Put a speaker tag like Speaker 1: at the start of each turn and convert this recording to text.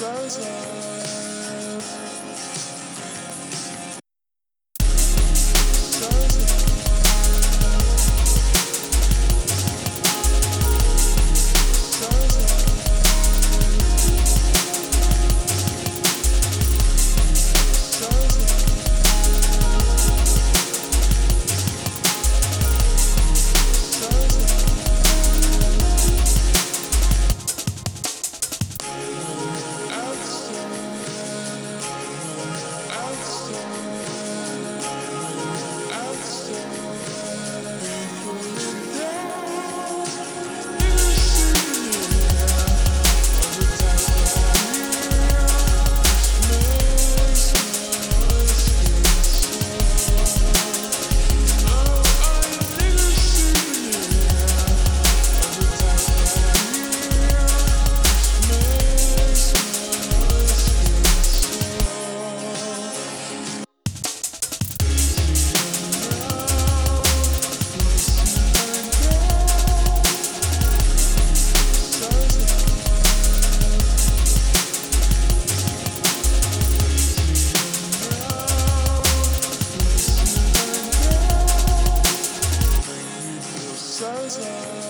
Speaker 1: Sunshine. 勾结